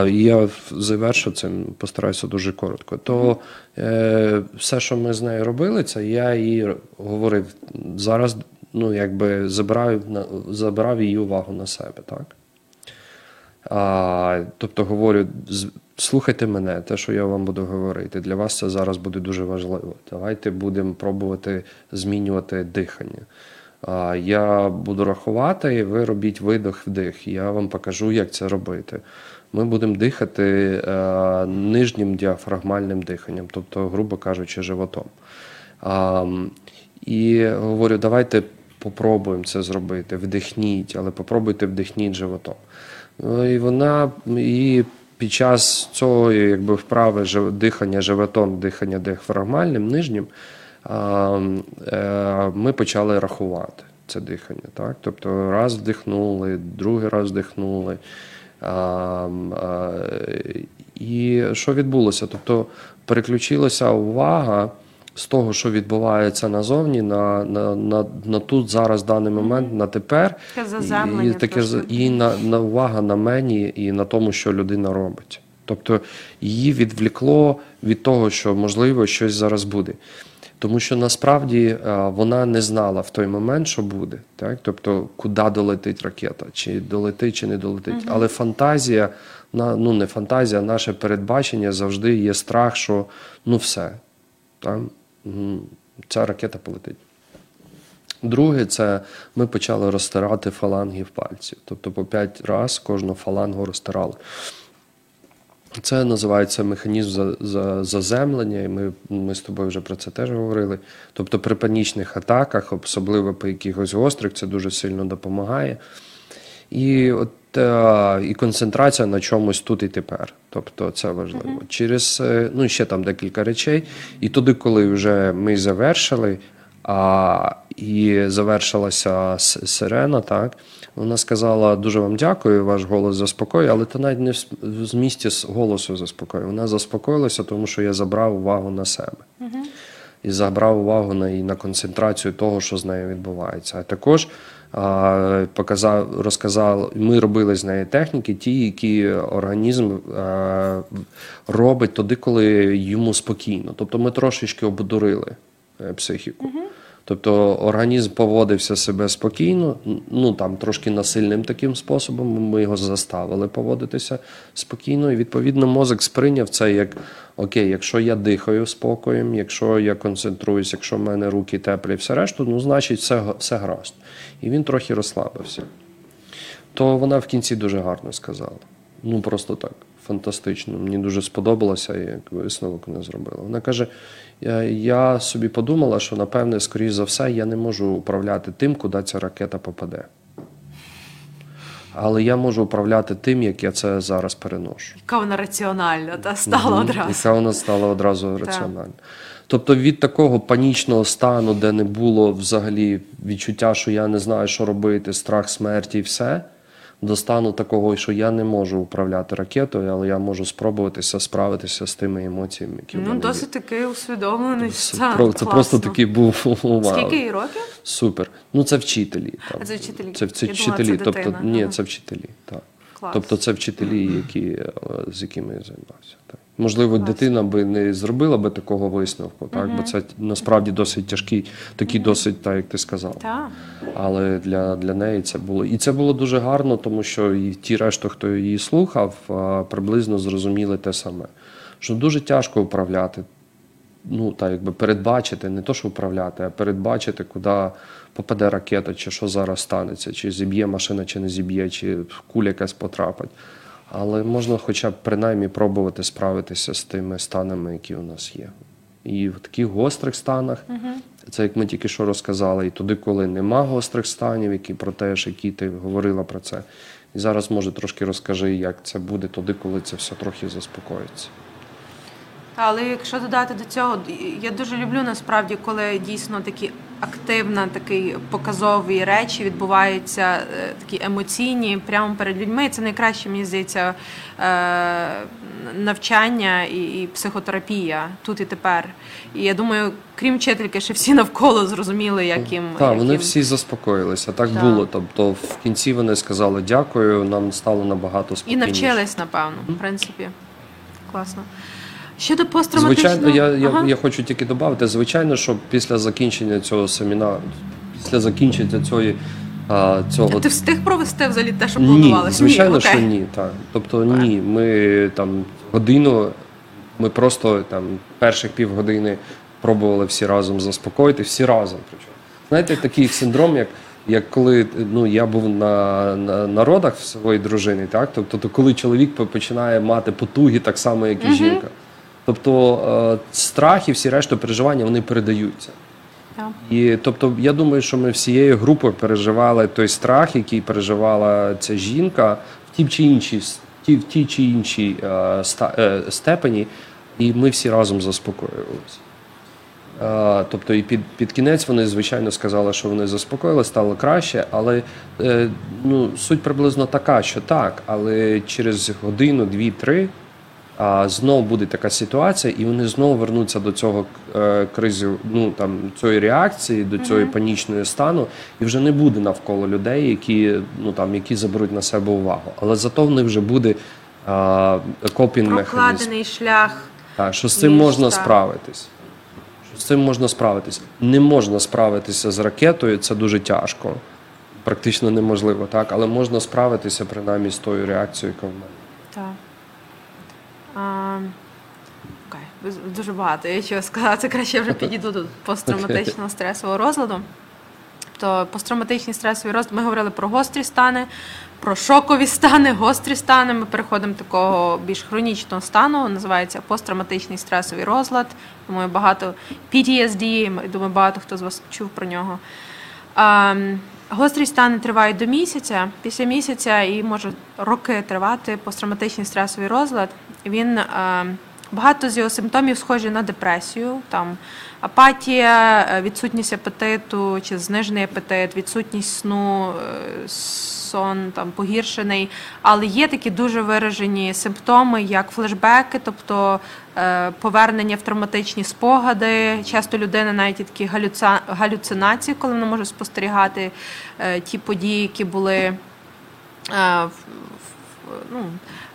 І я завершу цим, постараюся дуже коротко. То е, все, що ми з нею робили, це я їй говорив зараз, ну якби забираю забирав її увагу на себе, так. А, тобто говорю, слухайте мене, те, що я вам буду говорити. Для вас це зараз буде дуже важливо. Давайте будемо пробувати змінювати дихання. А, я буду рахувати, і ви робіть видох вдих. Я вам покажу, як це робити. Ми будемо дихати е, нижнім діафрагмальним диханням, тобто, грубо кажучи, животом. І говорю, давайте попробуємо це зробити. Вдихніть, але попробуйте вдихніть животом. Ну, І вона і під час цього якби вправи дихання животом, дихання діафрагмальним, нижнім, е, ми почали рахувати це дихання. Так? Тобто раз вдихнули, другий раз вдихнули. А, м, а, і що відбулося? Тобто переключилася увага з того, що відбувається назовні, на, на, на, на тут зараз, даний момент, на тепер. І, таке, і на, на увага на мені і на тому, що людина робить. Тобто її відвлікло від того, що можливо щось зараз буде. Тому що насправді е, вона не знала в той момент, що буде. Так? Тобто, куди долетить ракета, чи долетить, чи не долетить. Але фантазія, ну не фантазія, а наше передбачення завжди є страх, що ну все, там, ця ракета полетить. Друге, це ми почали розтирати фалангів пальців. Тобто по 5 разів кожну фалангу розтирали. Це називається механізм за- за- заземлення, і ми, ми з тобою вже про це теж говорили. Тобто при панічних атаках, особливо по якихось гострих, це дуже сильно допомагає. І, от, е, і концентрація на чомусь тут і тепер. Тобто це важливо. Через е, ну, ще там декілька речей. І туди, коли вже ми завершили, а, і завершилася сирена, так. Вона сказала: дуже вам дякую, ваш голос заспокоює, але то навіть не в змісті з голосу заспокоює. Вона заспокоїлася, тому що я забрав увагу на себе. І забрав увагу на, і на концентрацію того, що з нею відбувається. А також а, показав, розказав, ми робили з нею техніки, ті, які організм а, робить тоді, коли йому спокійно. Тобто ми трошечки обдурили е, психіку. Тобто організм поводився себе спокійно, ну там трошки насильним таким способом. Ми його заставили поводитися спокійно, і відповідно мозок сприйняв це як окей, якщо я дихаю спокоєм, якщо я концентруюсь, якщо в мене руки теплі, все решту, ну значить все, все гаразд. І він трохи розслабився. то вона в кінці дуже гарно сказала. Ну просто так, фантастично. Мені дуже сподобалося, як висновок вона зробила. Вона каже: я, я собі подумала, що напевне, скоріш за все, я не можу управляти тим, куди ця ракета попаде. Але я можу управляти тим, як я це зараз переношу. Яка вона раціональна та стала Мгм. одразу. Яка вона стала одразу раціональна. Тобто від такого панічного стану, де не було взагалі відчуття, що я не знаю, що робити, страх смерті і все, до стану такого, що я не можу управляти ракетою, але я можу спробуватися справитися з тими емоціями, які в Ну, досить таки такий усвідомлений Це, стан. про- це просто такий був вау. Скільки їй років? Супер. Ну це вчителі. Там. А це вчителі? Це, це Я думала, вчителі. це тобто, дитина. ні, Ага. це вчителі. Так. Клас. Тобто це вчителі, які, е, з якими я займався. Можливо, дитина би не зробила би такого висновку, так? бо це насправді досить тяжкий, такий досить, так як ти сказав. Так. Але для, для неї це було. І це було дуже гарно, тому що і ті решта, хто її слухав, приблизно зрозуміли те саме. Що дуже тяжко управляти, ну так якби передбачити, не то, що управляти, а передбачити, куди попаде ракета, чи що зараз станеться, чи зіб'є машина, чи не зіб'є, чи куля якась потрапить. Але можна хоча б принаймні пробувати справитися з тими станами, які у нас є. І в таких гострих станах, це як ми тільки що розказали, і туди, коли нема гострих станів, які про те, ж, які ти говорила про це. І зараз, може, трошки розкажи, як це буде туди, коли це все трохи заспокоїться. Але якщо додати до цього, я дуже люблю насправді, коли дійсно такі активна, такі показові речі відбуваються, е, такі емоційні, прямо перед людьми. Це найкраще, мені здається, е, навчання і, психотерапія тут і тепер. І я думаю, крім вчительки, ще всі навколо зрозуміли, як їм. Так, як вони їм- всі заспокоїлися. Так Так. було. Тобто, в кінці вони сказали дякую, нам стало набагато І навчились, напевно, в принципі. Класно. Щодо посттравматичного... Звичайно, я, я, Ага. я хочу тільки додати, звичайно, що після закінчення цього семінару, після закінчення цієї, а, цього Ти встиг провести взагалі те, що Ні, звичайно, окей. що ні. Так. Тобто ні, ми там годину, ми просто там перших півгодини пробували всі разом заспокоїти, всі разом. Причому. Знаєте, такий синдром, як, як коли ну, я був на, на, на родах в своїй дружини, так? Тобто, то коли чоловік починає мати потуги так само, як і жінка. Тобто е, страх і всі решта переживання вони передаються. Так. І тобто, я думаю, що ми всією групою переживали той страх, який переживала ця жінка в тій чи іншій ті, в тій чи іншій е, е, степені, і ми всі разом заспокоювалися. Тобто, і під, під кінець вони, звичайно, сказали, що вони заспокоїли, стало краще, але ну, суть приблизно така, що так, але через годину, дві, три а знов буде така ситуація, і вони знову вернуться до цього е, кризи, ну там цієї реакції, до цієї панічної стану, і вже не буде навколо людей, які ну там які заберуть на себе увагу. Але зато в них вже буде копінг механізм. Прокладений шлях. Так, що з цим Ніж, можна так. справитись. Що з цим можна справитись. Не можна справитися з ракетою, це дуже тяжко. Практично неможливо, так, але можна справитися принаймні з тою реакцією, яка в мене. Так. Окей. Дуже багато. Я чого сказати, краще я вже підійду до посттравматичного стресового розладу. То посттравматичний стресовий розлад, ми говорили про гострі стани, про шокові стани, гострі стани. Ми переходимо до такого більш хронічного стану, називається посттравматичний стресовий розлад. Думаю, багато PTSD, думаю, багато хто з вас чув про нього. Гострі стани тривають до місяця. Після місяця і може роки тривати посттравматичний стресовий розлад. Він ем, багато з його симптомів схожі на депресію. Там апатія, е, відсутність апетиту чи знижений апетит, відсутність сну, е, сон там погіршений. Але є такі дуже виражені симптоми, як флешбеки, тобто е, повернення в травматичні спогади. Часто людина навіть такі галюцинації, коли вона може спостерігати ті події, які були в- ну,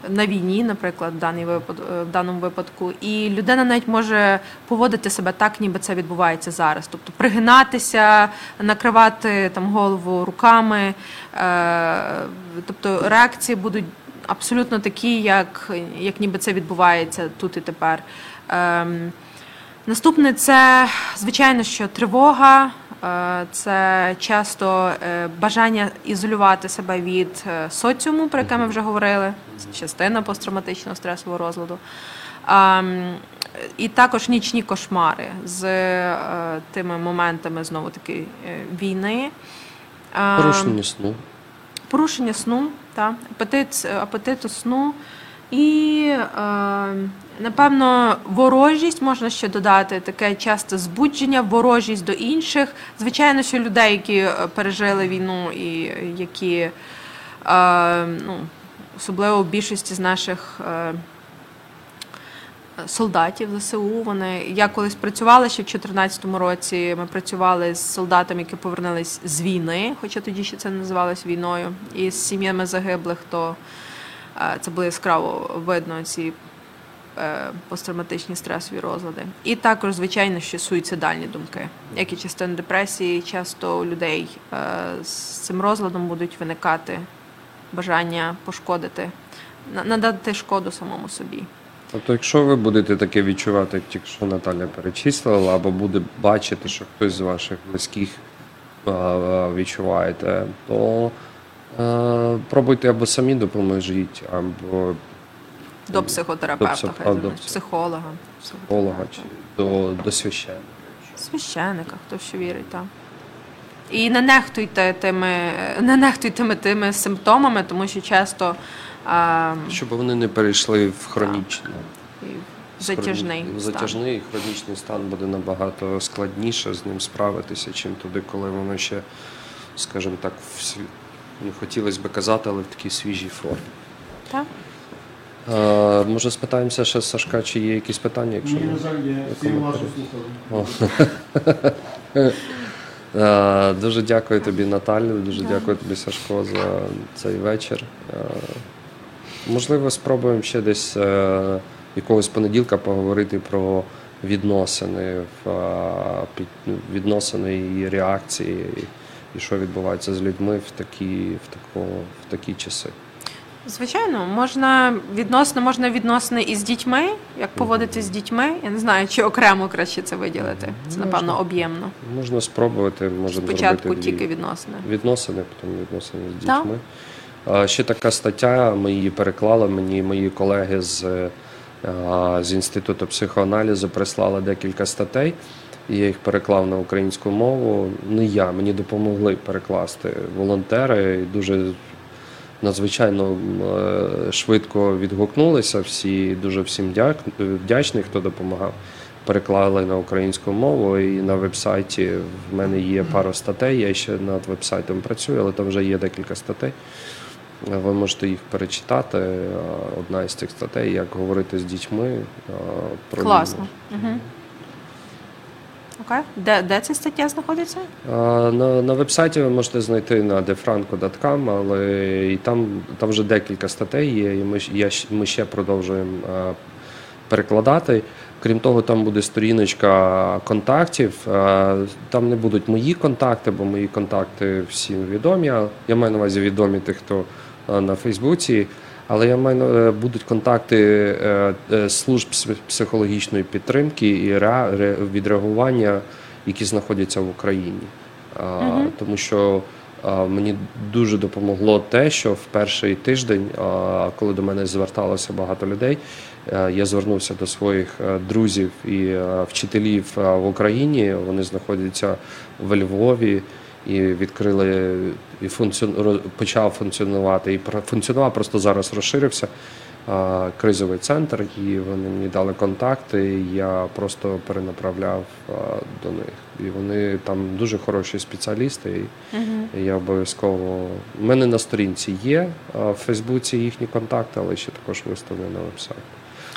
на війні, наприклад, в, даний е, в даному випадку. І людина навіть може поводити себе так, ніби це відбувається зараз. Тобто пригинатися, накривати там голову руками. Е, тобто реакції будуть абсолютно такі, як, як ніби це відбувається тут і тепер. Ем, Наступне це, звичайно, що тривога, Це часто е, бажання ізолювати себе від е, соціуму, про яке ми вже говорили, це частина посттравматичного стресового розладу. Ем, І також нічні кошмари з е, тими моментами знову таки е, війни. Ем, Порушення сну. порушення сну, та, апетит, апетиту сну. І, е, напевно, ворожість можна ще додати, таке часте збудження, ворожість до інших. Звичайно, що людей, які е, пережили війну і які, е, ну, особливо в більшості з наших. Е, солдатів ЗСУ. Вони я колись працювала ще в 2014 році. Ми працювали з солдатами, які повернулись з війни, хоча тоді ще це називалось війною, і з сім'ями загиблих, то е, це було яскраво видно ці е, посттравматичні стресові розлади. І також, звичайно, ще суїцидальні думки, як і частина депресії, часто у людей е, з цим розладом будуть виникати бажання пошкодити, надати шкоду самому собі. Тобто, якщо ви будете таке відчувати, як тільки що Наталя перечислила, або буде бачити, що хтось з ваших близьких а, відчуваєте, то пробуйте або самі допоможіть, або До психотерапевта, До псих- а, до до псих- психолога, психолога чи до, до священника. священика, хто що вірить, так. І не нехтуйте тими, не нехтуйте тими, симптомами, тому що часто а, Щоб вони не перейшли в хронічну. і затяжний. Затяжний і хронічний стан буде набагато складніше з ним справитися, чим туди, коли воно ще, скажімо так, в сві... не хотілося би казати, але в такій свіжій формі. Так? А, може, спитаємося ще з Сашка, чи є якісь питання, якщо Ні, на жаль, я всі уважно слухав. Е, Дуже дякую тобі, Наталю. Дуже дякую тобі, Сашко, за цей вечір. Можливо, спробуємо ще десь е, якогось понеділка поговорити про відносини, в, відносини і реакції, і, і що відбувається з людьми в такі, в тако, в такі часи. Звичайно, можна відносно, можна відносини із дітьми, як поводитись з дітьми. Я не знаю, чи окремо краще це виділити. Це, напевно, об'ємно. Можна спробувати, можемо Спочатку зробити тільки відносини. відносини, потім відносини з дітьми. А, Ще така стаття, ми її переклали. Мені мої колеги з, е, з Інституту психоаналізу прислали декілька статей. і Я їх переклав на українську мову. Не я, мені допомогли перекласти волонтери. І дуже надзвичайно е, швидко відгукнулися. Всі дуже всім дяк, вдячний, хто допомагав. Переклали на українську мову, і на вебсайті в мене є пара статей. Я ще над вебсайтом працюю, але там вже є декілька статей. Ви можете їх перечитати. Е, Одна із цих статей, як говорити з дітьми е, про Класно. Угу. Окей. Де, де ця стаття знаходиться? На, на вебсайті ви можете знайти на defranco.com, але і там, там вже декілька статей є, і ми, я, ми ще продовжуємо перекладати. Крім того, там буде сторіночка контактів. Там не будуть мої контакти, бо мої контакти всім відомі. Я маю на увазі відомі тих, хто на Фейсбуці. Але я маю е, будуть контакти е, е, служб психологічної підтримки і ре- ре- відреагування, які знаходяться в Україні. А, Тому що мені дуже допомогло те, що в перший тиждень, коли до мене зверталося багато людей, я звернувся до своїх друзів і вчителів в Україні. Вони знаходяться в Львові і відкрили і функціон... почав функціонувати. І функціонував просто зараз розширився а, кризовий центр, і вони мені дали контакти. і Я просто перенаправляв а, до них. І вони там дуже хороші спеціалісти. І я обов'язково у мене на сторінці є а, в Фейсбуці їхні контакти, але ще також виставлено на вебсайті.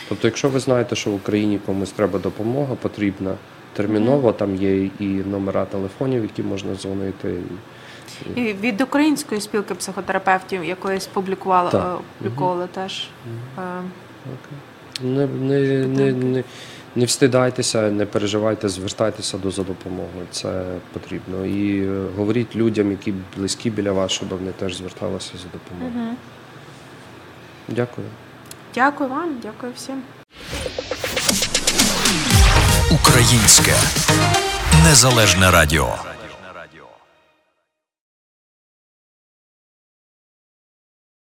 Тобто, якщо ви знаєте, що в Україні комусь треба допомога, потрібна терміново, там є і номера телефонів, які можна дзвонити. І, від української спілки психотерапевтів якоїсь Так. е, публікували теж. Е, Не, не, не, не, не встидайтеся, не переживайте, звертайтеся до за допомогою. Це потрібно. І е, говоріть людям, які близькі біля вас, щоб вони теж зверталися за допомогою. Дякую. Дякую вам, дякую всім. Українське незалежне радіо.